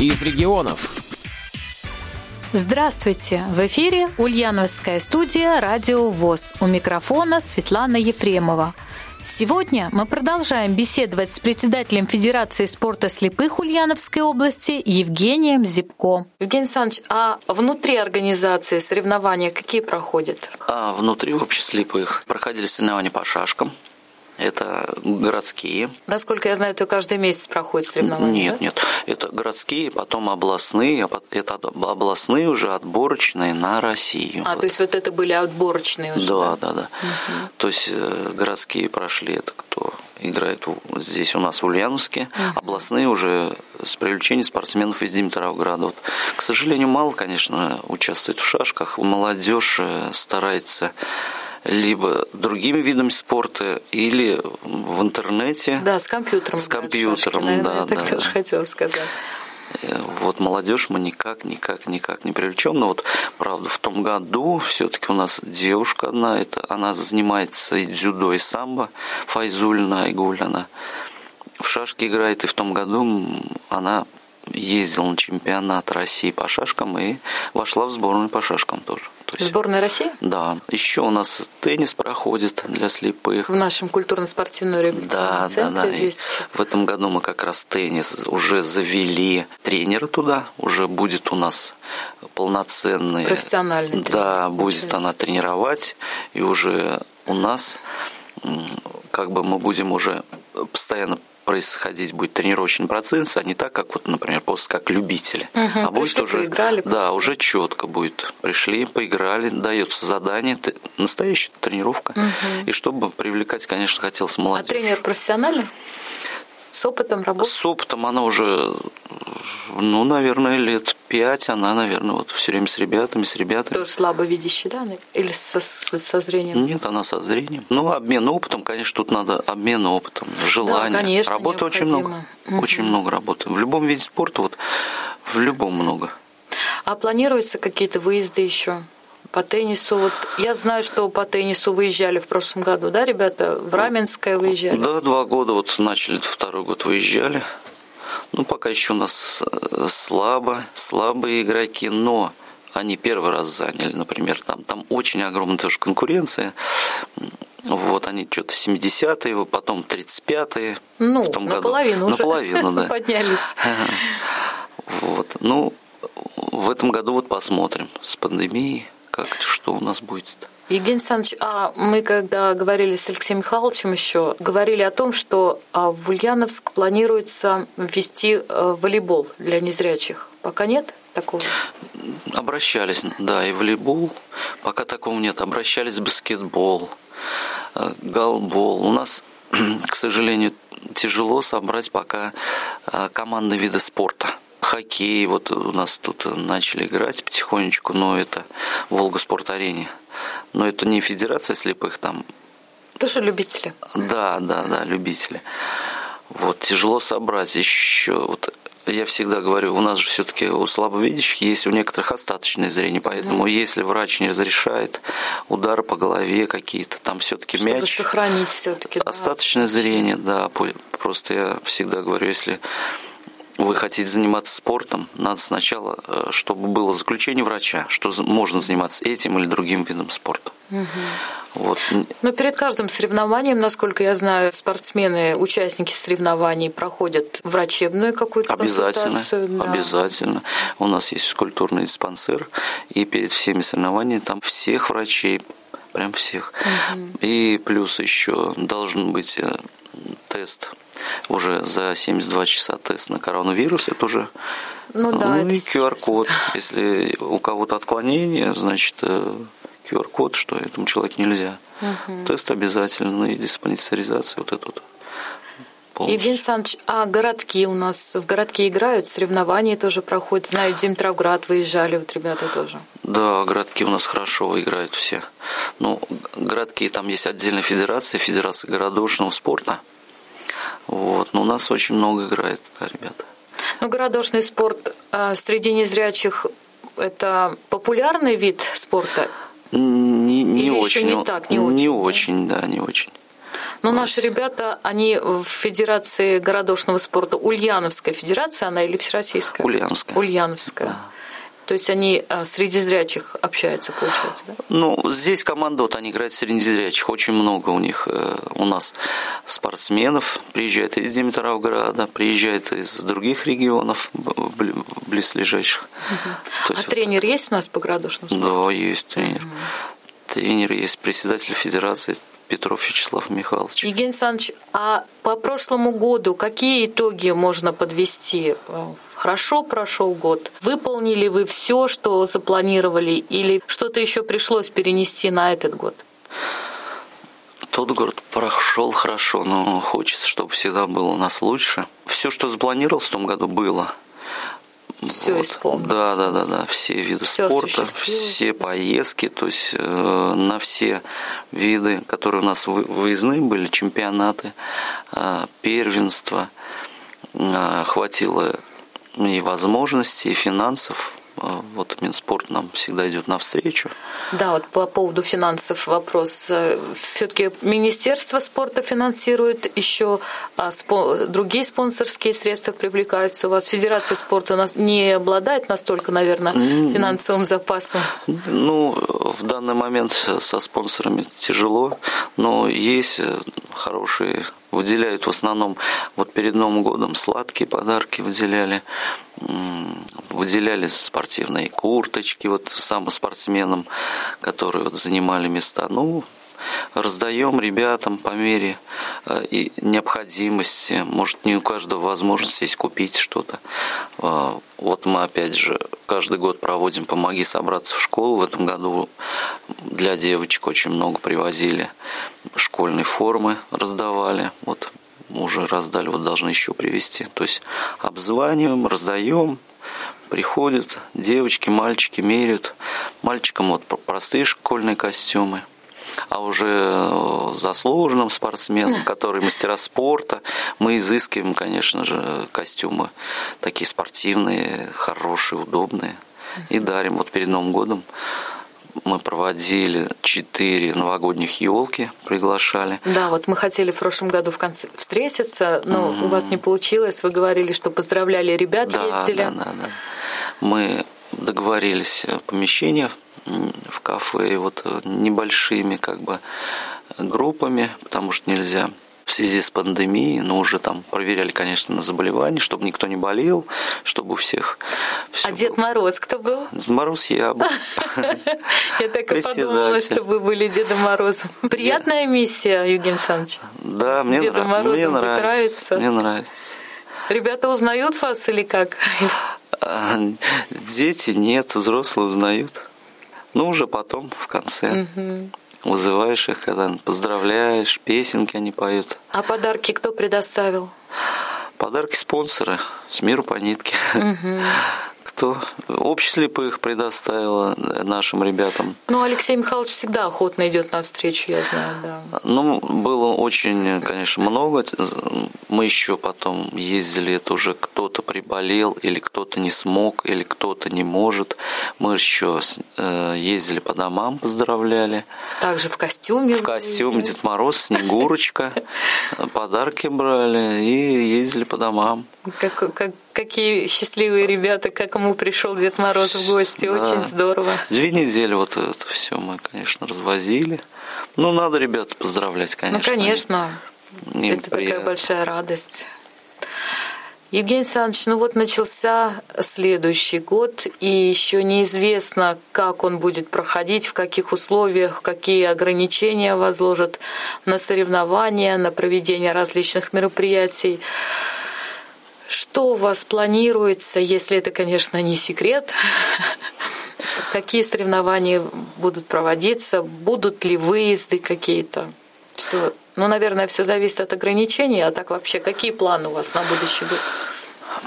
из регионов. Здравствуйте! В эфире Ульяновская студия «Радио ВОЗ». У микрофона Светлана Ефремова. Сегодня мы продолжаем беседовать с председателем Федерации спорта слепых Ульяновской области Евгением Зипко. Евгений Александрович, а внутри организации соревнования какие проходят? А внутри общества слепых проходили соревнования по шашкам, это городские. Насколько я знаю, это каждый месяц проходит соревнования. Нет, да? нет. Это городские, потом областные, а это областные уже отборочные на Россию. А, вот. то есть вот это были отборочные уже? Да, да, да. да. Угу. То есть э, городские прошли, это кто играет здесь у нас в Ульяновске, угу. областные уже с привлечением спортсменов из Димитровграда. Вот, к сожалению, мало, конечно, участвует в шашках. Молодежь э, старается либо другими видами спорта или в интернете. Да, с компьютером. С компьютером, шашки, да. Я так да. тоже хотела сказать. Э, вот молодежь мы никак, никак, никак не привлечем. Но вот, правда, в том году все-таки у нас девушка одна, это, она занимается и дзюдо, и самбо, Файзульна Айгуль, она в шашки играет, и в том году она ездила на чемпионат России по шашкам и вошла в сборную по шашкам тоже. То есть, Сборная России? Да. Еще у нас теннис проходит для слепых. В нашем культурно-спортивном реабилитационном да, центре да, да. здесь. в этом году мы как раз теннис уже завели тренера туда. Уже будет у нас полноценный. Профессиональный тренер. Да, будет она тренировать. И уже у нас как бы мы будем уже постоянно происходить будет тренировочный процесс, а не так, как вот, например, просто как любители. Угу, а будет уже, поиграли, да, уже четко будет. Пришли, поиграли, дается задание, настоящая тренировка. Угу. И чтобы привлекать, конечно, хотелось молодежь. А тренер профессиональный? С опытом работы? С опытом она уже, ну, наверное, лет пять. Она, наверное, вот все время с ребятами, с ребятами. Тоже слабовидящий, да? Или со, со, со зрением? Нет, она со зрением. Ну, обмен опытом, конечно, тут надо обмен опытом, желание. Да, конечно, Работы очень много. Угу. Очень много работы. В любом виде спорта, вот в любом много. А планируются какие-то выезды еще? По теннису, вот я знаю, что по теннису выезжали в прошлом году, да, ребята? В Раменское выезжали? Да, два года вот начали, второй год выезжали. Ну, пока еще у нас э, слабо, слабые игроки, но они первый раз заняли, например, там, там очень огромная тоже конкуренция. Вот они что-то 70-е, потом 35-е. Ну, в том наполовину году. Наполовину, да. Поднялись. Вот. Ну, в этом году вот посмотрим с пандемией как, что у нас будет. Евгений Александрович, а мы когда говорили с Алексеем Михайловичем еще, говорили о том, что а, в Ульяновск планируется ввести э, волейбол для незрячих. Пока нет такого? Обращались, да, и волейбол. Пока такого нет. Обращались в баскетбол, э, голбол. У нас, к сожалению, тяжело собрать пока э, командные виды спорта хоккей, вот у нас тут начали играть потихонечку, но это Волга спорт арене. Но это не федерация слепых там. Тоже любители. Да, да, да, любители. Вот тяжело собрать еще. Вот я всегда говорю, у нас же все-таки у слабовидящих есть у некоторых остаточное зрение, поэтому mm если врач не разрешает удары по голове какие-то, там все-таки мяч. Чтобы сохранить все-таки. Остаточное да, зрение, да. Просто я всегда говорю, если вы хотите заниматься спортом, надо сначала, э, чтобы было заключение врача, что можно заниматься этим или другим видом спорта. Угу. Вот. Но перед каждым соревнованием, насколько я знаю, спортсмены, участники соревнований проходят врачебную какую-то обязательно, консультацию. Да. Обязательно. У нас есть культурный диспансер, и перед всеми соревнованиями там всех врачей, прям всех. Угу. И плюс еще должен быть э, тест уже за 72 часа тест на коронавирус, это уже ну, да, ну, и QR-код. Если у кого-то отклонение, значит QR-код, что этому человеку нельзя. Угу. Тест обязательно, и диспансеризация вот это вот. Полностью. Евгений Александрович, а городки у нас в городке играют, соревнования тоже проходят. Знаю, Димитровград выезжали, вот ребята тоже. Да, городки у нас хорошо играют все. Ну, городки, там есть отдельная федерация, федерация городошного спорта. Вот. Но у нас очень много играет, да, ребята. Ну, городошный спорт а, среди незрячих – это популярный вид спорта? Не, не Или очень. Еще не так, не очень. Не очень, да, не очень. Но наши ребята, они в Федерации городошного спорта, Ульяновская федерация, она или Всероссийская? Ульяновская. Ульяновская. Да. То есть они а, среди зрячих общаются, получается, да? Ну, здесь команда, вот они играют среди зрячих. Очень много у них, э, у нас спортсменов приезжает из Димитровграда, приезжает из других регионов близлежащих. Угу. а есть, тренер вот, есть у нас по градушному? Да, есть тренер. Угу. Тренер есть председатель федерации Петров Вячеслав Михайлович. Евгений Александрович, а по прошлому году какие итоги можно подвести? Хорошо прошел год. Выполнили вы все, что запланировали, или что-то еще пришлось перенести на этот год? Тот год прошел хорошо, но хочется, чтобы всегда было у нас лучше. Все, что запланировал в том году, было все вот. исполнилось. Да, да, да, да, все виды все спорта, все поездки, то есть э, на все виды, которые у нас выездные были, чемпионаты, э, первенства, э, хватило и возможностей, и финансов а, вот Минспорт нам всегда идет навстречу. Да, вот по поводу финансов вопрос. Э, Все-таки Министерство спорта финансирует еще, а другие спонсорские средства привлекаются. У вас Федерация спорта не обладает настолько, наверное, финансовым запасом? Ну, в данный момент со спонсорами тяжело, но есть хорошие выделяют в основном вот перед Новым годом сладкие подарки выделяли, выделяли спортивные курточки вот самым спортсменам, которые вот занимали места. Ну, раздаем ребятам по мере э, необходимости. Может, не у каждого возможность есть купить что-то. Э, вот мы опять же каждый год проводим «Помоги собраться в школу». В этом году для девочек очень много привозили школьной формы, раздавали. Вот уже раздали, вот должны еще привезти. То есть обзваниваем, раздаем, приходят девочки, мальчики меряют. Мальчикам вот простые школьные костюмы – а уже э, заслуженным спортсменам, которые мастера спорта, мы изыскиваем, конечно же, костюмы такие спортивные, хорошие, удобные. И дарим. Вот перед Новым годом мы проводили четыре новогодних елки, приглашали. Да, вот мы хотели в прошлом году в конце встретиться, но mm-hmm. у вас не получилось. Вы говорили, что поздравляли ребят, да, ездили. Да, да, да. Мы договорились помещение в кафе вот э, небольшими как бы группами, потому что нельзя в связи с пандемией, но уже там проверяли, конечно, на заболевания, чтобы никто не болел, чтобы у всех... А Дед было. Мороз кто был? Дед Мороз я был. Я так и подумала, что вы были Дедом Морозом. Приятная миссия, Евгений Александрович. Да, мне нравится. Мне нравится. Ребята узнают вас или как? А, дети нет, взрослые узнают. Ну, уже потом, в конце. Угу. Вызываешь их, когда поздравляешь, песенки они поют. А подарки кто предоставил? Подарки спонсоры с миру по нитке. Угу кто общество слепых предоставило нашим ребятам. Ну, Алексей Михайлович всегда охотно идет навстречу, я знаю, да. Ну, было очень, конечно, много. Мы еще потом ездили, это уже кто-то приболел, или кто-то не смог, или кто-то не может. Мы еще э, ездили по домам, поздравляли. Также в костюме. В костюме Дед Мороз, Снегурочка. Подарки брали и ездили по домам. Как, как, какие счастливые ребята, как ему пришел Дед Мороз в гости, да. очень здорово. Две недели вот это все мы, конечно, развозили. Ну, надо ребят поздравлять, конечно. Ну, конечно. Им это приятно. такая большая радость. Евгений Александрович, ну вот начался следующий год, и еще неизвестно, как он будет проходить, в каких условиях, какие ограничения возложат на соревнования, на проведение различных мероприятий. Что у вас планируется, если это, конечно, не секрет? Какие соревнования будут проводиться? Будут ли выезды какие-то? Все. Ну, наверное, все зависит от ограничений. А так вообще, какие планы у вас на будущий год?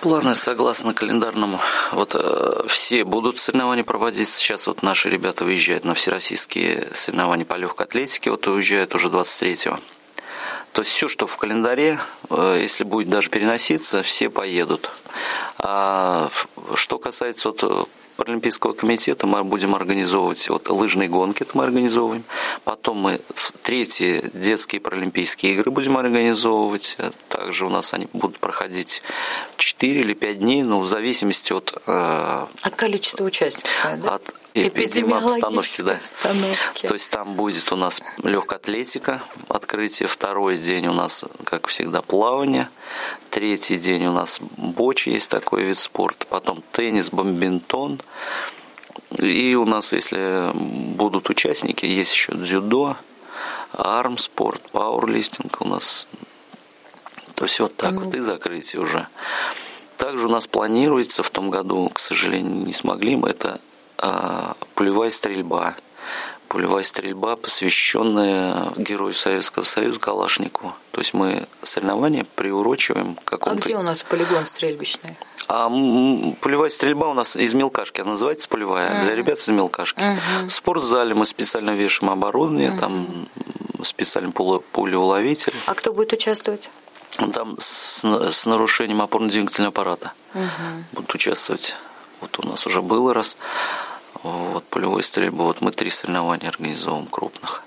Планы согласно календарному. Вот э, все будут соревнования проводиться. Сейчас вот наши ребята выезжают на всероссийские соревнования по легкой атлетике. Вот уезжают уже 23-го. То есть все, что в календаре, э, если будет даже переноситься, все поедут. А что касается вот Паралимпийского комитета мы будем организовывать вот лыжные гонки, это мы организовываем. Потом мы третьи детские Паралимпийские игры будем организовывать. Также у нас они будут проходить 4 или 5 дней, но в зависимости от... Э, от количества участников, да? От эпидемиологической да. обстановки. То есть там будет у нас легкая атлетика, открытие. Второй день у нас, как всегда, плавание. Третий день у нас бочи, есть такой вид спорта. Потом теннис, бомбинтон. И у нас, если будут участники, есть еще дзюдо, армспорт, пауэрлифтинг у нас. То есть вот так ну. вот и закрытие уже. Также у нас планируется в том году, к сожалению, не смогли мы это пулевая стрельба. Пулевая стрельба, посвященная герою Советского Союза Калашникову. То есть мы соревнования приурочиваем к какому-то... А где у нас полигон стрельбищный? А пулевая стрельба у нас из мелкашки, она называется пулевая, mm-hmm. для ребят из мелкашки. Mm-hmm. В спортзале мы специально вешаем оборудование, mm-hmm. там специальный пулеуловитель. А кто будет участвовать? Там с, с нарушением опорно-двигательного аппарата угу. будут участвовать. Вот у нас уже было раз вот, полевой стрельбы. Вот мы три соревнования организовываем крупных.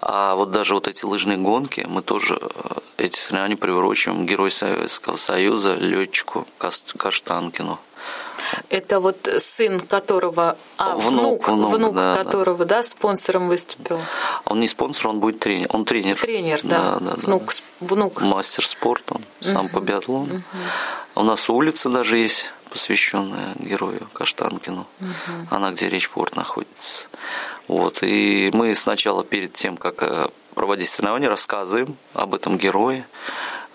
А вот даже вот эти лыжные гонки, мы тоже э, эти соревнования приурочиваем Герой Советского Союза летчику Каштанкину. Это вот сын которого, а внук, внук, внук, внук да, которого, да. да, спонсором выступил. Он не спонсор, он будет тренер, он тренер. Тренер, да. да, да внук, да. внук. Мастер спорта, он сам угу. по биатлону. Угу. У нас улица даже есть посвященная герою Каштанкину. Угу. Она где Речпорт находится. Вот. И мы сначала перед тем, как э, проводить соревнования, рассказываем об этом герое,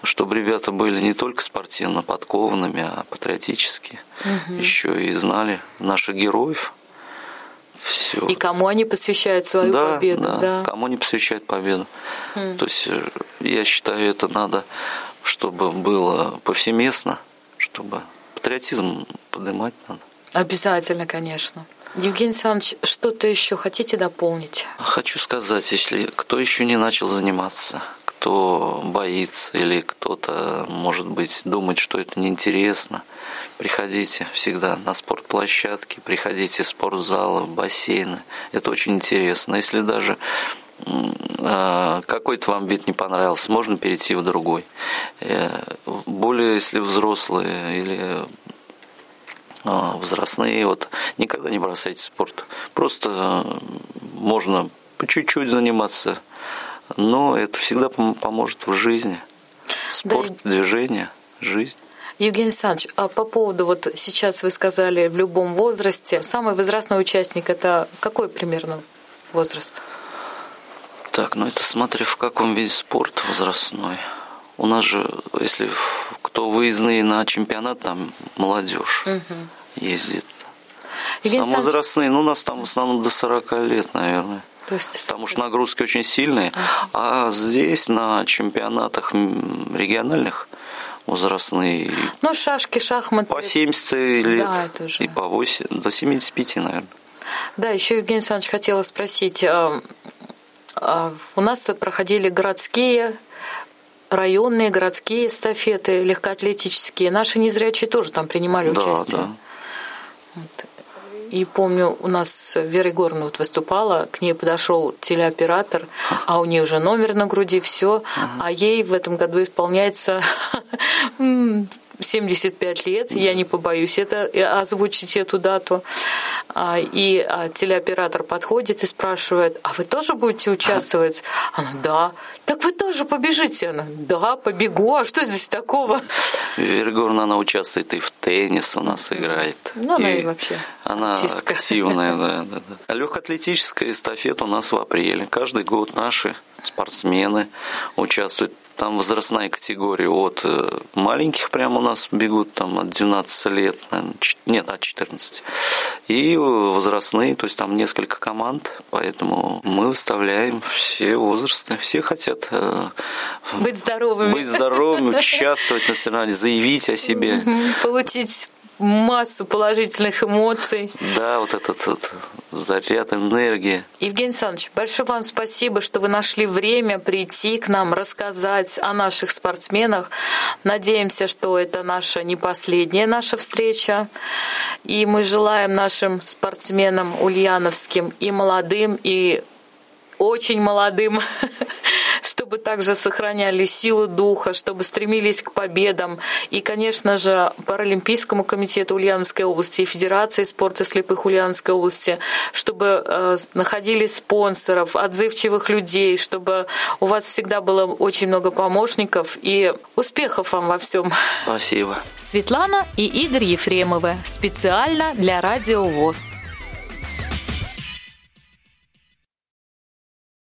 чтобы ребята были не только спортивно подкованными, а патриотически, угу. еще и знали наших героев. Все. И кому они посвящают свою да, победу. Да, да, кому они посвящают победу. Mm. То есть э, я считаю, это надо, чтобы было повсеместно, чтобы патриотизм поднимать надо. Обязательно, конечно. Евгений Александрович, что-то еще хотите дополнить? Хочу сказать, если кто еще не начал заниматься, кто боится или кто-то, может быть, думает, что это неинтересно, приходите всегда на спортплощадки, приходите в спортзалы, в бассейны. Это очень интересно. Если даже а, какой-то вам вид не понравился, можно перейти в другой. Э, более если взрослые или а, возрастные, вот никогда не бросайте спорт. Просто можно по чуть-чуть заниматься, но это всегда поможет в жизни. Спорт, да. движение, жизнь. Евгений Александрович, а по поводу, вот сейчас вы сказали, в любом возрасте, самый возрастной участник – это какой примерно возраст? Так, ну это смотря в каком виде спорта возрастной. У нас же, если кто выездные на чемпионат, там молодежь угу. ездит. Евгений Самовозрастные, ну у нас там в основном до 40 лет, наверное. То есть Потому что нагрузки очень сильные. А здесь на чемпионатах региональных возрастные. Ну, шашки, шахматы. По 70 лет да, это уже. и по 8, до 75, наверное. Да, еще Евгений Александрович хотела спросить, а, а у нас проходили городские районные, городские эстафеты легкоатлетические. Наши незрячие тоже там принимали да, участие. Да. Вот. И помню, у нас Вера Егоровна вот выступала, к ней подошел телеоператор, а у нее уже номер на груди, все, а ей в этом году исполняется 75 лет, я не побоюсь это озвучить эту дату. А, и а, телеоператор подходит и спрашивает, а вы тоже будете участвовать? Она, да. Так вы тоже побежите? Она, да, побегу. А что здесь такого? Вергорна, она участвует и в теннис у нас играет. Ну, она и вообще Она артистка. активная, да, да, да. А легкоатлетическая эстафета у нас в апреле. Каждый год наши спортсмены участвуют там возрастная категория от э, маленьких прямо у нас бегут там от 12 лет, наверное, нет, от 14. И возрастные, то есть там несколько команд, поэтому мы выставляем все возрасты, все хотят э, быть здоровыми, быть здоровыми, участвовать на соревнованиях, заявить о себе. Получить массу положительных эмоций. Да, вот этот вот заряд энергии. Евгений Александрович, большое вам спасибо, что вы нашли время прийти к нам, рассказать о наших спортсменах. Надеемся, что это наша не последняя наша встреча. И мы желаем нашим спортсменам ульяновским и молодым, и очень молодым, также сохраняли силу духа, чтобы стремились к победам. И, конечно же, Паралимпийскому комитету Ульяновской области и Федерации спорта слепых Ульяновской области, чтобы э, находили спонсоров, отзывчивых людей, чтобы у вас всегда было очень много помощников и успехов вам во всем. Спасибо. Светлана и Игорь Ефремовы специально для Радио ВОЗ.